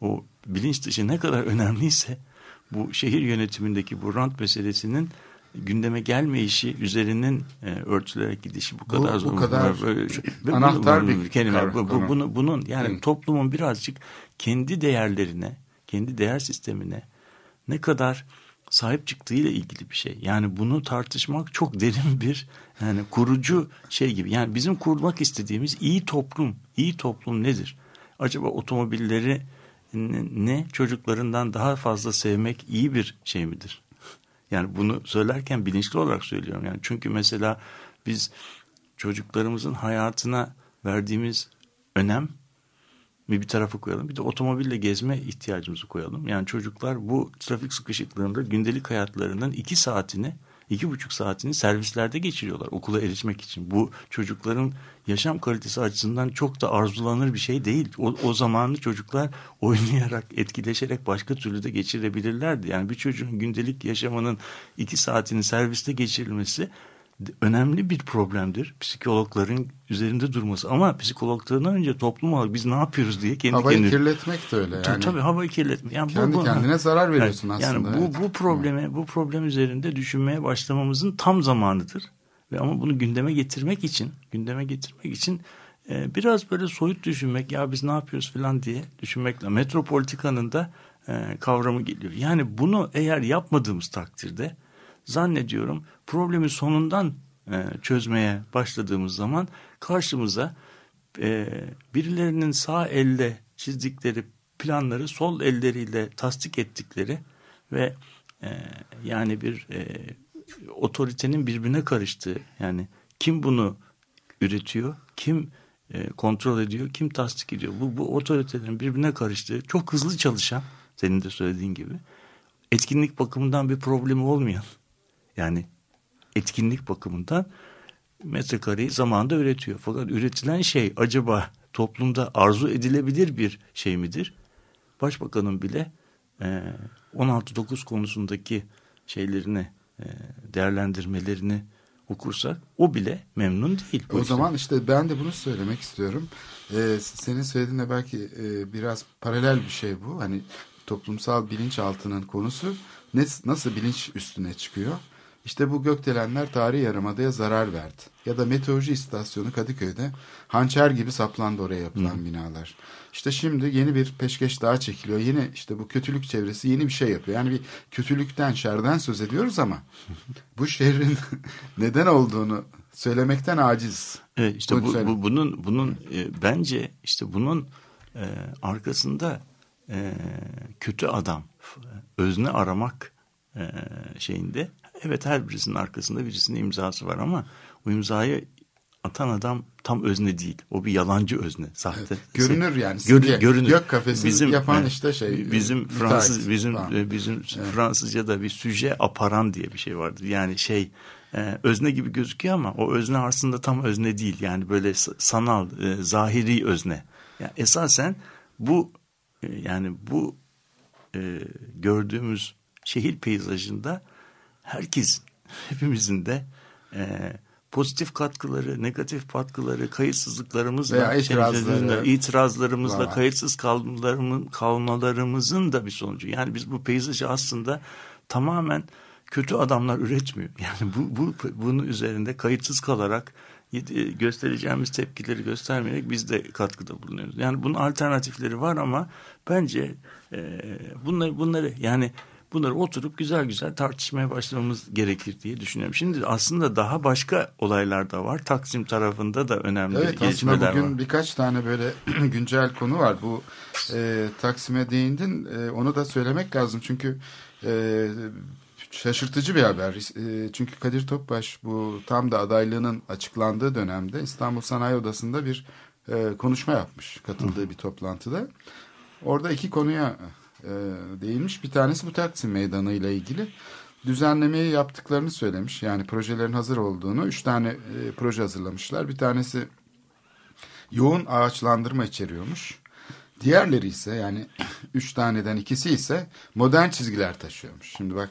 o bilinç dışı ne kadar önemliyse bu şehir yönetimindeki bu rant meselesinin gündeme gelmeyişi üzerinin e, örtülerek gidişi bu Bu- kadar bu zor. kadar Böyle anahtar bunu- bir kelime. kavram, Bu, bu- bunu, bunun yani Hı. toplumun birazcık kendi değerlerine, kendi değer sistemine ne kadar sahip çıktığıyla ilgili bir şey. Yani bunu tartışmak çok derin bir yani kurucu şey gibi. Yani bizim kurmak istediğimiz iyi toplum, iyi toplum nedir? Acaba otomobilleri ne, çocuklarından daha fazla sevmek iyi bir şey midir? Yani bunu söylerken bilinçli olarak söylüyorum. Yani çünkü mesela biz çocuklarımızın hayatına verdiğimiz önem bir bir tarafa koyalım. Bir de otomobille gezme ihtiyacımızı koyalım. Yani çocuklar bu trafik sıkışıklığında gündelik hayatlarından iki saatini, iki buçuk saatini servislerde geçiriyorlar okula erişmek için. Bu çocukların yaşam kalitesi açısından çok da arzulanır bir şey değil. O, o zamanı çocuklar oynayarak, etkileşerek başka türlü de geçirebilirlerdi. Yani bir çocuğun gündelik yaşamının iki saatini serviste geçirilmesi önemli bir problemdir. Psikologların üzerinde durması ama psikologlardan önce toplum olarak biz ne yapıyoruz diye kendi Havayı kendine kirletmek de öyle. Yani. Tabii havayı kirletme. Yani Kendi kendine zarar veriyorsun Evet, aslında, Yani bu evet. bu probleme bu problem üzerinde düşünmeye başlamamızın tam zamanıdır. Ve ama bunu gündeme getirmek için gündeme getirmek için e, biraz böyle soyut düşünmek ya biz ne yapıyoruz falan diye düşünmekle metropolitikanın da e, kavramı geliyor. Yani bunu eğer yapmadığımız takdirde zannediyorum problemi sonundan e, çözmeye başladığımız zaman karşımıza e, birilerinin sağ elle çizdikleri planları sol elleriyle tasdik ettikleri ve e, yani bir e, otoritenin birbirine karıştığı yani kim bunu üretiyor, kim e, kontrol ediyor, kim tasdik ediyor. Bu, bu otoritelerin birbirine karıştığı çok hızlı çalışan senin de söylediğin gibi etkinlik bakımından bir problemi olmayan yani etkinlik bakımından metrekareyi zamanında üretiyor. Fakat üretilen şey acaba toplumda arzu edilebilir bir şey midir? Başbakanın bile e, 16-9 konusundaki şeylerini e, değerlendirmelerini okursak o bile memnun değil. O zaman işte ben de bunu söylemek istiyorum. Ee, senin söylediğinle belki e, biraz paralel bir şey bu. Hani toplumsal bilinçaltının konusu ne, nasıl bilinç üstüne çıkıyor? İşte bu gökdelenler tarihi yarımadaya zarar verdi. Ya da meteoroloji istasyonu Kadıköy'de hançer gibi saplandı oraya yapılan binalar. İşte şimdi yeni bir peşkeş daha çekiliyor. Yeni işte bu kötülük çevresi yeni bir şey yapıyor. Yani bir kötülükten, şerden söz ediyoruz ama bu şerrin neden olduğunu söylemekten aciz. Evet işte Bunu bu, söyle. bu bunun bunun e, bence işte bunun e, arkasında e, kötü adam f- özne aramak e, şeyinde evet her birisinin arkasında birisinin imzası var ama o imzayı atan adam tam özne değil. O bir yalancı özne, sahte. Görünür yani, Gör- görünür. Gök kafesi yapan işte şey, Bizim müteahhit Fransız bizim falan. e, bizim Fransızca'da bir süje aparan diye bir şey vardır. Yani şey e, özne gibi gözüküyor ama o özne aslında tam özne değil. Yani böyle sanal, e, zahiri özne. Yani esasen bu e, yani bu e, gördüğümüz şehir peyzajında herkes hepimizin de e, pozitif katkıları, negatif katkıları, kayıtsızlıklarımızla, Veya itirazları itirazlarımızla, var. kayıtsız kalmalarımızın da bir sonucu. Yani biz bu peyzajı aslında tamamen kötü adamlar üretmiyor. Yani bu, bu bunun üzerinde kayıtsız kalarak göstereceğimiz tepkileri göstermeyerek biz de katkıda bulunuyoruz. Yani bunun alternatifleri var ama bence e, bunları bunları yani bunları oturup güzel güzel tartışmaya başlamamız gerekir diye düşünüyorum. Şimdi aslında daha başka olaylar da var. Taksim tarafında da önemli evet, gelişmeler aslında bugün var. birkaç tane böyle güncel konu var. Bu e, Taksim'e değindin. E, onu da söylemek lazım. Çünkü e, şaşırtıcı bir haber. E, çünkü Kadir Topbaş bu tam da adaylığının açıklandığı dönemde İstanbul Sanayi Odası'nda bir e, konuşma yapmış. Katıldığı bir toplantıda. Orada iki konuya e, değinmiş. Bir tanesi bu Taksim Meydanı ile ilgili düzenlemeyi yaptıklarını söylemiş. Yani projelerin hazır olduğunu. Üç tane e, proje hazırlamışlar. Bir tanesi yoğun ağaçlandırma içeriyormuş. Diğerleri ise yani üç taneden ikisi ise modern çizgiler taşıyormuş. Şimdi bak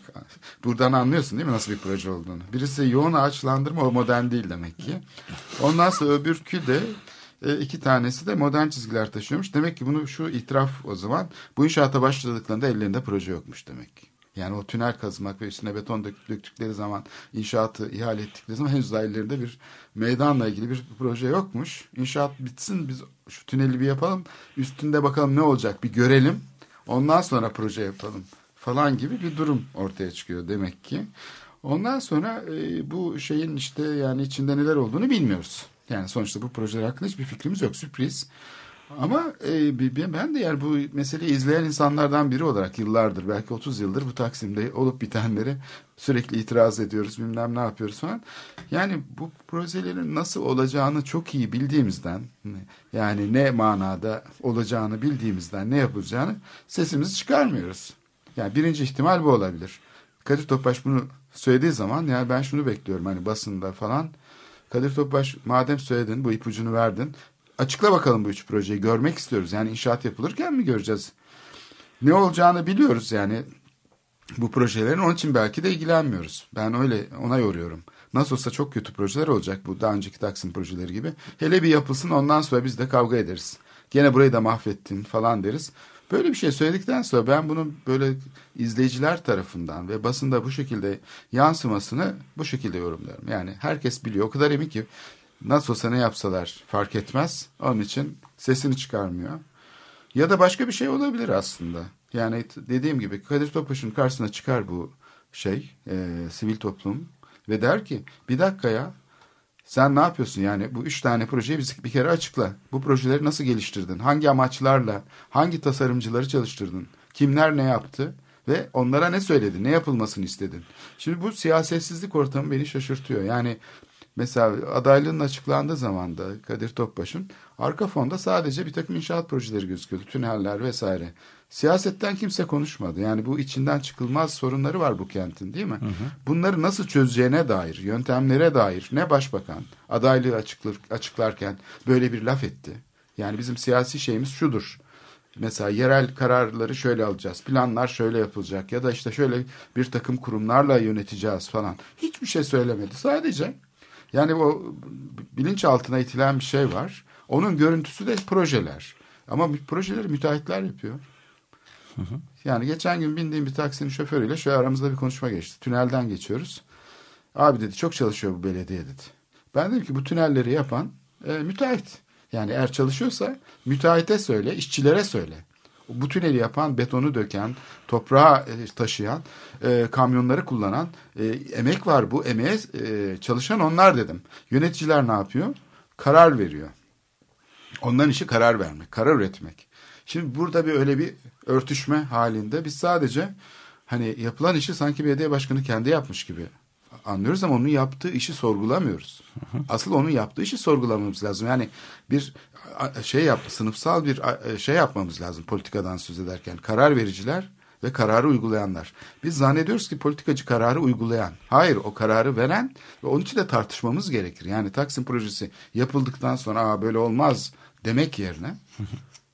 buradan anlıyorsun değil mi nasıl bir proje olduğunu. Birisi yoğun ağaçlandırma o modern değil demek ki. Ondan sonra öbürkü de e, iki tanesi de modern çizgiler taşıyormuş. Demek ki bunu şu itiraf o zaman bu inşaata başladıklarında ellerinde proje yokmuş demek. Yani o tünel kazmak ve üstüne beton döktükleri zaman inşaatı ihale ettikleri zaman henüz daha ellerinde bir meydanla ilgili bir proje yokmuş. İnşaat bitsin biz şu tüneli bir yapalım üstünde bakalım ne olacak bir görelim ondan sonra proje yapalım falan gibi bir durum ortaya çıkıyor demek ki. Ondan sonra e, bu şeyin işte yani içinde neler olduğunu bilmiyoruz. Yani sonuçta bu projeler hakkında hiçbir fikrimiz yok. Sürpriz. Ama e, ben de yani bu meseleyi izleyen insanlardan biri olarak yıllardır belki 30 yıldır bu Taksim'de olup bitenleri sürekli itiraz ediyoruz bilmem ne yapıyoruz falan. Yani bu projelerin nasıl olacağını çok iyi bildiğimizden yani ne manada olacağını bildiğimizden ne yapılacağını sesimizi çıkarmıyoruz. Yani birinci ihtimal bu olabilir. Kadir Topbaş bunu söylediği zaman yani ben şunu bekliyorum hani basında falan Kadir Topbaş madem söyledin bu ipucunu verdin açıkla bakalım bu üç projeyi görmek istiyoruz. Yani inşaat yapılırken mi göreceğiz? Ne olacağını biliyoruz yani bu projelerin onun için belki de ilgilenmiyoruz. Ben öyle ona yoruyorum. Nasıl olsa çok kötü projeler olacak bu daha önceki Taksim projeleri gibi. Hele bir yapılsın ondan sonra biz de kavga ederiz. Gene burayı da mahvettin falan deriz. Böyle bir şey söyledikten sonra ben bunun böyle izleyiciler tarafından ve basında bu şekilde yansımasını bu şekilde yorumluyorum. Yani herkes biliyor o kadar emin ki nasıl olsa ne yapsalar fark etmez. Onun için sesini çıkarmıyor. Ya da başka bir şey olabilir aslında. Yani dediğim gibi Kadir Topbaş'ın karşısına çıkar bu şey e, sivil toplum ve der ki bir dakika ya sen ne yapıyorsun yani bu üç tane projeyi bir, bir kere açıkla. Bu projeleri nasıl geliştirdin? Hangi amaçlarla? Hangi tasarımcıları çalıştırdın? Kimler ne yaptı? Ve onlara ne söyledi? Ne yapılmasını istedin? Şimdi bu siyasetsizlik ortamı beni şaşırtıyor. Yani mesela adaylığının açıklandığı zaman da Kadir Topbaş'ın arka fonda sadece bir takım inşaat projeleri gözüküyordu. Tüneller vesaire. Siyasetten kimse konuşmadı. Yani bu içinden çıkılmaz sorunları var bu kentin değil mi? Hı hı. Bunları nasıl çözeceğine dair, yöntemlere dair ne başbakan adaylığı açıklar, açıklarken böyle bir laf etti. Yani bizim siyasi şeyimiz şudur. Mesela yerel kararları şöyle alacağız, planlar şöyle yapılacak ya da işte şöyle bir takım kurumlarla yöneteceğiz falan. Hiçbir şey söylemedi. Sadece yani o bilinçaltına itilen bir şey var. Onun görüntüsü de projeler. Ama projeleri müteahhitler yapıyor. Hı hı. Yani geçen gün bindiğim bir taksinin şoförüyle şöyle aramızda bir konuşma geçti. Tünelden geçiyoruz. Abi dedi çok çalışıyor bu belediye dedi. Ben dedim ki bu tünelleri yapan e, müteahhit. Yani eğer çalışıyorsa müteahhite söyle, işçilere söyle. Bu tüneli yapan, betonu döken, toprağı e, taşıyan, e, kamyonları kullanan e, emek var. Bu emeğe e, çalışan onlar dedim. Yöneticiler ne yapıyor? Karar veriyor. Onların işi karar vermek, karar üretmek. Şimdi burada bir öyle bir örtüşme halinde biz sadece hani yapılan işi sanki belediye başkanı kendi yapmış gibi anlıyoruz ama onun yaptığı işi sorgulamıyoruz. Asıl onun yaptığı işi sorgulamamız lazım. Yani bir şey yap, sınıfsal bir şey yapmamız lazım politikadan söz ederken. Karar vericiler ve kararı uygulayanlar. Biz zannediyoruz ki politikacı kararı uygulayan. Hayır o kararı veren ve onun için de tartışmamız gerekir. Yani Taksim projesi yapıldıktan sonra Aa, böyle olmaz demek yerine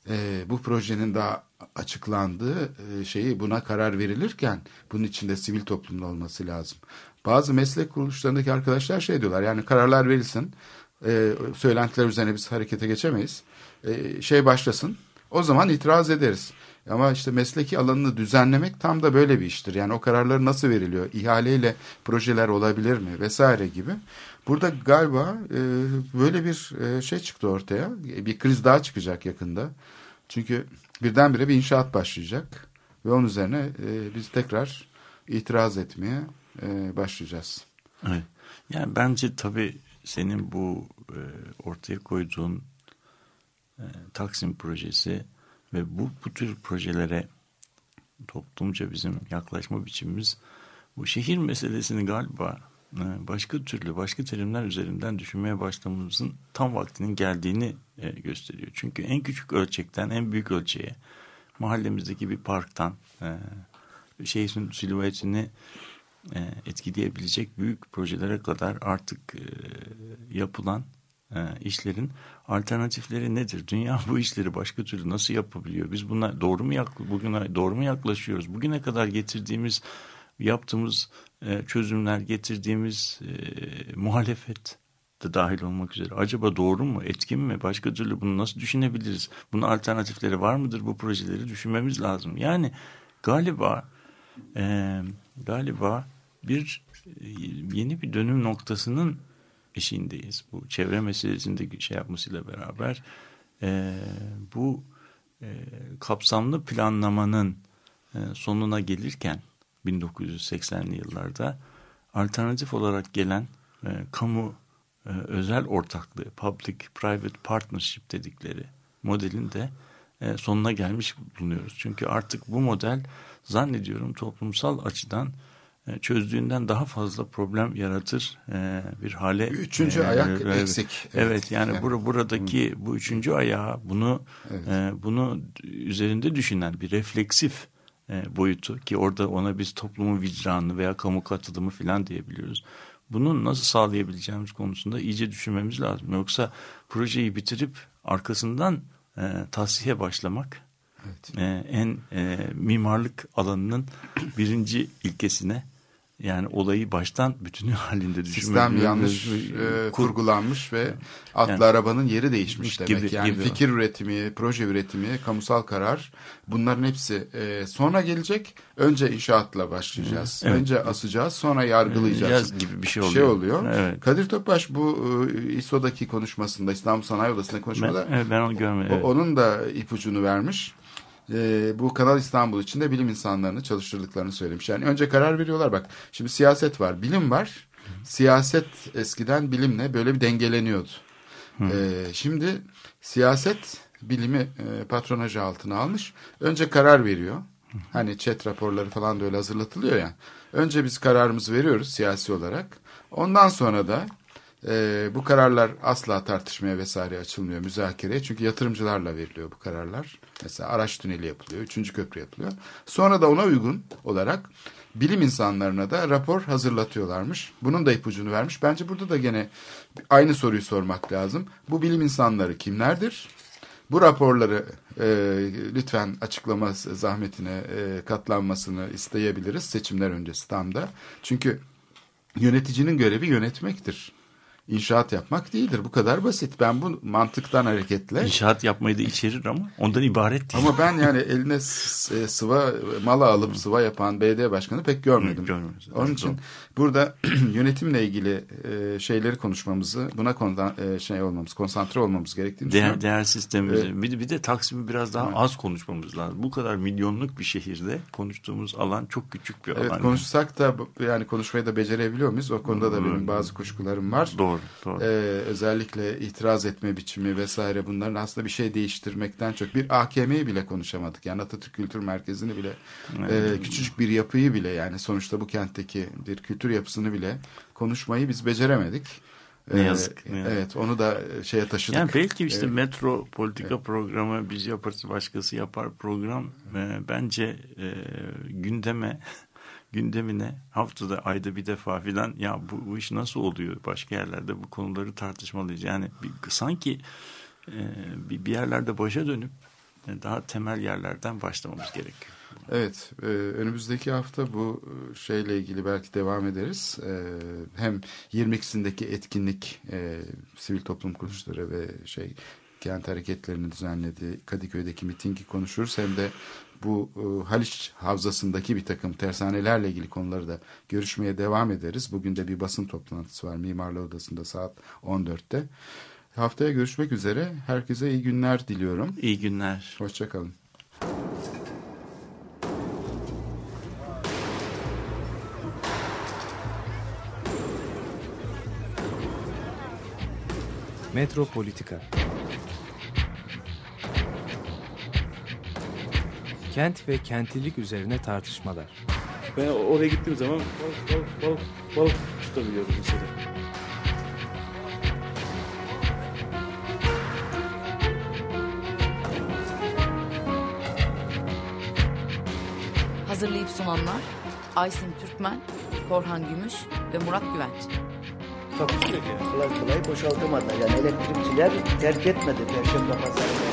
e, bu projenin daha açıklandığı e, şeyi buna karar verilirken bunun içinde sivil toplumda olması lazım. Bazı meslek kuruluşlarındaki arkadaşlar şey diyorlar yani kararlar verilsin e, söylentiler üzerine biz harekete geçemeyiz. E, şey başlasın o zaman itiraz ederiz. Ama işte mesleki alanını düzenlemek tam da böyle bir iştir. Yani o kararlar nasıl veriliyor? İhaleyle projeler olabilir mi? Vesaire gibi. Burada galiba e, böyle bir e, şey çıktı ortaya. Bir kriz daha çıkacak yakında. Çünkü birdenbire bir inşaat başlayacak. Ve onun üzerine e, biz tekrar itiraz etmeye e, başlayacağız. Evet. Yani bence tabii senin bu e, ortaya koyduğun e, Taksim projesi ve bu, bu tür projelere toplumca bizim yaklaşma biçimimiz bu şehir meselesini galiba başka türlü başka terimler üzerinden düşünmeye başlamamızın tam vaktinin geldiğini e, gösteriyor. Çünkü en küçük ölçekten en büyük ölçeğe mahallemizdeki bir parktan e, şehrin silüetini e, etkileyebilecek büyük projelere kadar artık e, yapılan e, işlerin alternatifleri nedir? Dünya bu işleri başka türlü nasıl yapabiliyor? Biz buna doğru mu bugüne doğru mu yaklaşıyoruz? Bugüne kadar getirdiğimiz yaptığımız e, çözümler, getirdiğimiz e, muhalefet de dahil olmak üzere. Acaba doğru mu, etkin mi? Başka türlü bunu nasıl düşünebiliriz? Bunun alternatifleri var mıdır? Bu projeleri düşünmemiz lazım. Yani galiba e, galiba bir e, yeni bir dönüm noktasının eşiğindeyiz. Bu çevre meselesinde şey yapmasıyla beraber bu kapsamlı planlamanın sonuna gelirken 1980'li yıllarda alternatif olarak gelen e, kamu e, özel ortaklığı public private partnership dedikleri modelin de e, sonuna gelmiş bulunuyoruz. Çünkü artık bu model zannediyorum toplumsal açıdan e, çözdüğünden daha fazla problem yaratır e, bir hale. Üçüncü e, ayak evet, eksik. Evet, evet yani, yani bur buradaki bu üçüncü ayağı bunu evet. e, bunu üzerinde düşünen bir refleksif e, boyutu ki orada ona biz toplumun vicdanı veya kamu katılımı falan diyebiliyoruz. Bunu nasıl sağlayabileceğimiz konusunda iyice düşünmemiz lazım. Yoksa projeyi bitirip arkasından e, tahsihe başlamak evet. e, en e, mimarlık alanının birinci ilkesine yani olayı baştan bütünü halinde düşünmek. Sistem yanlış e, kurgulanmış ve atlı yani, arabanın yeri değişmiş demek. Gibi, yani gibi. fikir üretimi, proje üretimi, kamusal karar bunların hepsi e, sonra gelecek. Önce inşaatla başlayacağız. Evet. Önce asacağız, sonra yargılayacağız. Yaz gibi bir şey oluyor. Şey oluyor. Evet. Kadir Topbaş bu e, İSO'daki konuşmasında, İstanbul Sanayi Odası'nda konuşmada ben, evet, ben onu görmedim. Evet. Onun da ipucunu vermiş e, bu Kanal İstanbul içinde bilim insanlarını çalıştırdıklarını söylemiş. Yani önce karar veriyorlar bak. Şimdi siyaset var, bilim var. Siyaset eskiden bilimle böyle bir dengeleniyordu. E, şimdi siyaset bilimi e, patronajı altına almış. Önce karar veriyor. Hani chat raporları falan da öyle hazırlatılıyor ya. Önce biz kararımızı veriyoruz siyasi olarak. Ondan sonra da e, bu kararlar asla tartışmaya vesaire açılmıyor müzakereye. Çünkü yatırımcılarla veriliyor bu kararlar. Mesela araç tüneli yapılıyor, üçüncü köprü yapılıyor. Sonra da ona uygun olarak bilim insanlarına da rapor hazırlatıyorlarmış. Bunun da ipucunu vermiş. Bence burada da gene aynı soruyu sormak lazım. Bu bilim insanları kimlerdir? Bu raporları e, lütfen açıklama zahmetine e, katlanmasını isteyebiliriz seçimler öncesi tam da. Çünkü yöneticinin görevi yönetmektir inşaat yapmak değildir. Bu kadar basit. Ben bu mantıktan hareketle... İnşaat yapmayı da içerir ama ondan ibaret değil. Ama ben yani eline sıva mala alıp sıva yapan BD başkanı pek görmedim. Görmedim. Onun için burada yönetimle ilgili e, şeyleri konuşmamızı, buna konuda e, şey olmamız, konsantre olmamız gerektiğini değer, düşünüyorum. Değer sistemimizi. Ee, bir, bir de Taksim'i biraz daha evet. az konuşmamız lazım. Bu kadar milyonluk bir şehirde konuştuğumuz alan çok küçük bir alan. Evet konuşsak da yani konuşmayı da becerebiliyor muyuz? O konuda da benim bazı kuşkularım var. Doğru. Doğru, doğru. Ee, özellikle itiraz etme biçimi vesaire bunların aslında bir şey değiştirmekten çok bir AKM'yi bile konuşamadık. Yani Atatürk Kültür Merkezi'ni bile evet. e, küçücük bir yapıyı bile yani sonuçta bu kentteki bir kültür yapısını bile konuşmayı biz beceremedik. Ne ee, yazık. Ne yazık. Evet onu da şeye taşıdık. Yani belki işte evet. metro politika evet. programı biz yaparız başkası yapar program e, bence e, gündeme gündemine haftada ayda bir defa filan ya bu, bu iş nasıl oluyor başka yerlerde bu konuları tartışmalıyız. Yani bir, sanki e, bir, bir yerlerde başa dönüp e, daha temel yerlerden başlamamız gerekiyor. Evet, e, önümüzdeki hafta bu e, şeyle ilgili belki devam ederiz. E, hem 22'sindeki etkinlik, e, sivil toplum kuruluşları ve şey kent hareketlerini düzenledi, Kadıköy'deki mitingi konuşuruz. Hem de bu e, Haliç Havzası'ndaki bir takım tersanelerle ilgili konuları da görüşmeye devam ederiz. Bugün de bir basın toplantısı var Mimarlı Odası'nda saat 14'te. Haftaya görüşmek üzere. Herkese iyi günler diliyorum. İyi günler. Hoşçakalın. Metropolitika Kent ve kentlilik üzerine tartışmalar. Ben oraya gittiğim zaman balık balık balık balık tutabiliyordum mesela. Hazırlayıp sunanlar Aysin Türkmen, Korhan Gümüş ve Murat Güvenç. Ki. Kolay kolay boşaltamadı. Yani elektrikçiler terk etmedi Perşembe Pazarı